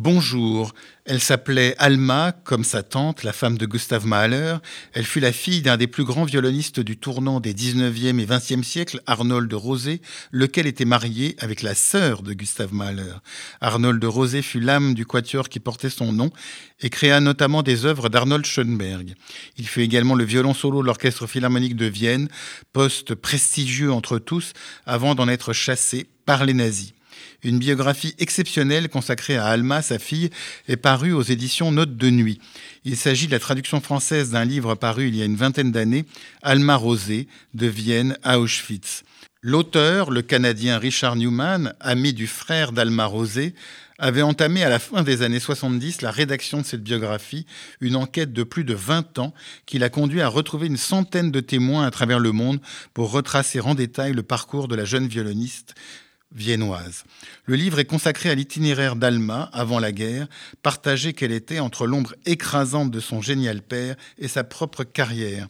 Bonjour. Elle s'appelait Alma, comme sa tante, la femme de Gustav Mahler. Elle fut la fille d'un des plus grands violonistes du tournant des 19e et 20e siècles, Arnold Rosé, lequel était marié avec la sœur de Gustav Mahler. Arnold Rosé fut l'âme du quatuor qui portait son nom et créa notamment des œuvres d'Arnold Schoenberg. Il fut également le violon solo de l'Orchestre philharmonique de Vienne, poste prestigieux entre tous avant d'en être chassé par les nazis. Une biographie exceptionnelle consacrée à Alma, sa fille, est parue aux éditions Notes de Nuit. Il s'agit de la traduction française d'un livre paru il y a une vingtaine d'années, Alma Rosé, de Vienne à Auschwitz. L'auteur, le Canadien Richard Newman, ami du frère d'Alma Rosé, avait entamé à la fin des années 70 la rédaction de cette biographie, une enquête de plus de 20 ans qui l'a conduit à retrouver une centaine de témoins à travers le monde pour retracer en détail le parcours de la jeune violoniste viennoise. Le livre est consacré à l'itinéraire d'Alma avant la guerre, partagée qu'elle était entre l'ombre écrasante de son génial père et sa propre carrière.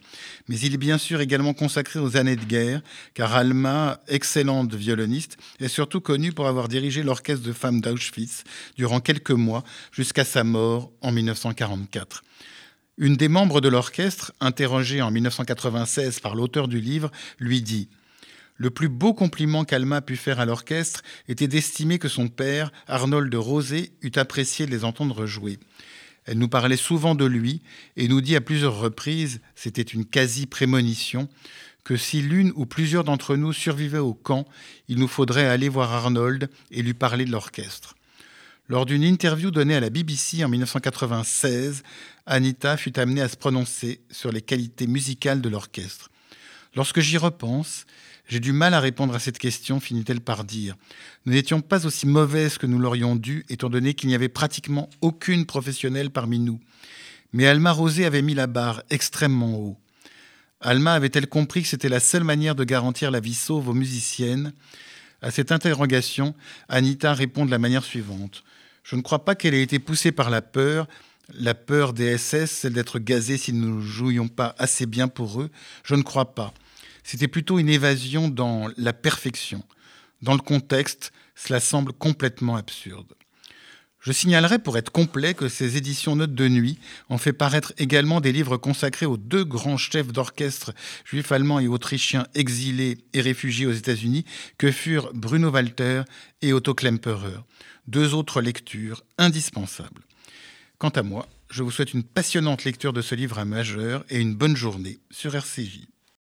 Mais il est bien sûr également consacré aux années de guerre, car Alma, excellente violoniste, est surtout connue pour avoir dirigé l'orchestre de femmes d'Auschwitz durant quelques mois jusqu'à sa mort en 1944. Une des membres de l'orchestre, interrogée en 1996 par l'auteur du livre, lui dit le plus beau compliment qu'Alma pu faire à l'orchestre était d'estimer que son père, Arnold de Rosé, eût apprécié de les entendre jouer. Elle nous parlait souvent de lui et nous dit à plusieurs reprises, c'était une quasi-prémonition, que si l'une ou plusieurs d'entre nous survivaient au camp, il nous faudrait aller voir Arnold et lui parler de l'orchestre. Lors d'une interview donnée à la BBC en 1996, Anita fut amenée à se prononcer sur les qualités musicales de l'orchestre. Lorsque j'y repense, j'ai du mal à répondre à cette question, finit-elle par dire. Nous n'étions pas aussi mauvaises que nous l'aurions dû, étant donné qu'il n'y avait pratiquement aucune professionnelle parmi nous. Mais Alma Rosé avait mis la barre extrêmement haut. Alma avait-elle compris que c'était la seule manière de garantir la vie sauve aux musiciennes? À cette interrogation, Anita répond de la manière suivante. Je ne crois pas qu'elle ait été poussée par la peur, la peur des SS, celle d'être gazée si nous ne jouions pas assez bien pour eux. Je ne crois pas. C'était plutôt une évasion dans la perfection. Dans le contexte, cela semble complètement absurde. Je signalerai pour être complet que ces éditions Notes de Nuit ont fait paraître également des livres consacrés aux deux grands chefs d'orchestre juifs allemands et autrichiens exilés et réfugiés aux États-Unis que furent Bruno Walter et Otto Klemperer. Deux autres lectures indispensables. Quant à moi, je vous souhaite une passionnante lecture de ce livre à majeur et une bonne journée sur RCJ.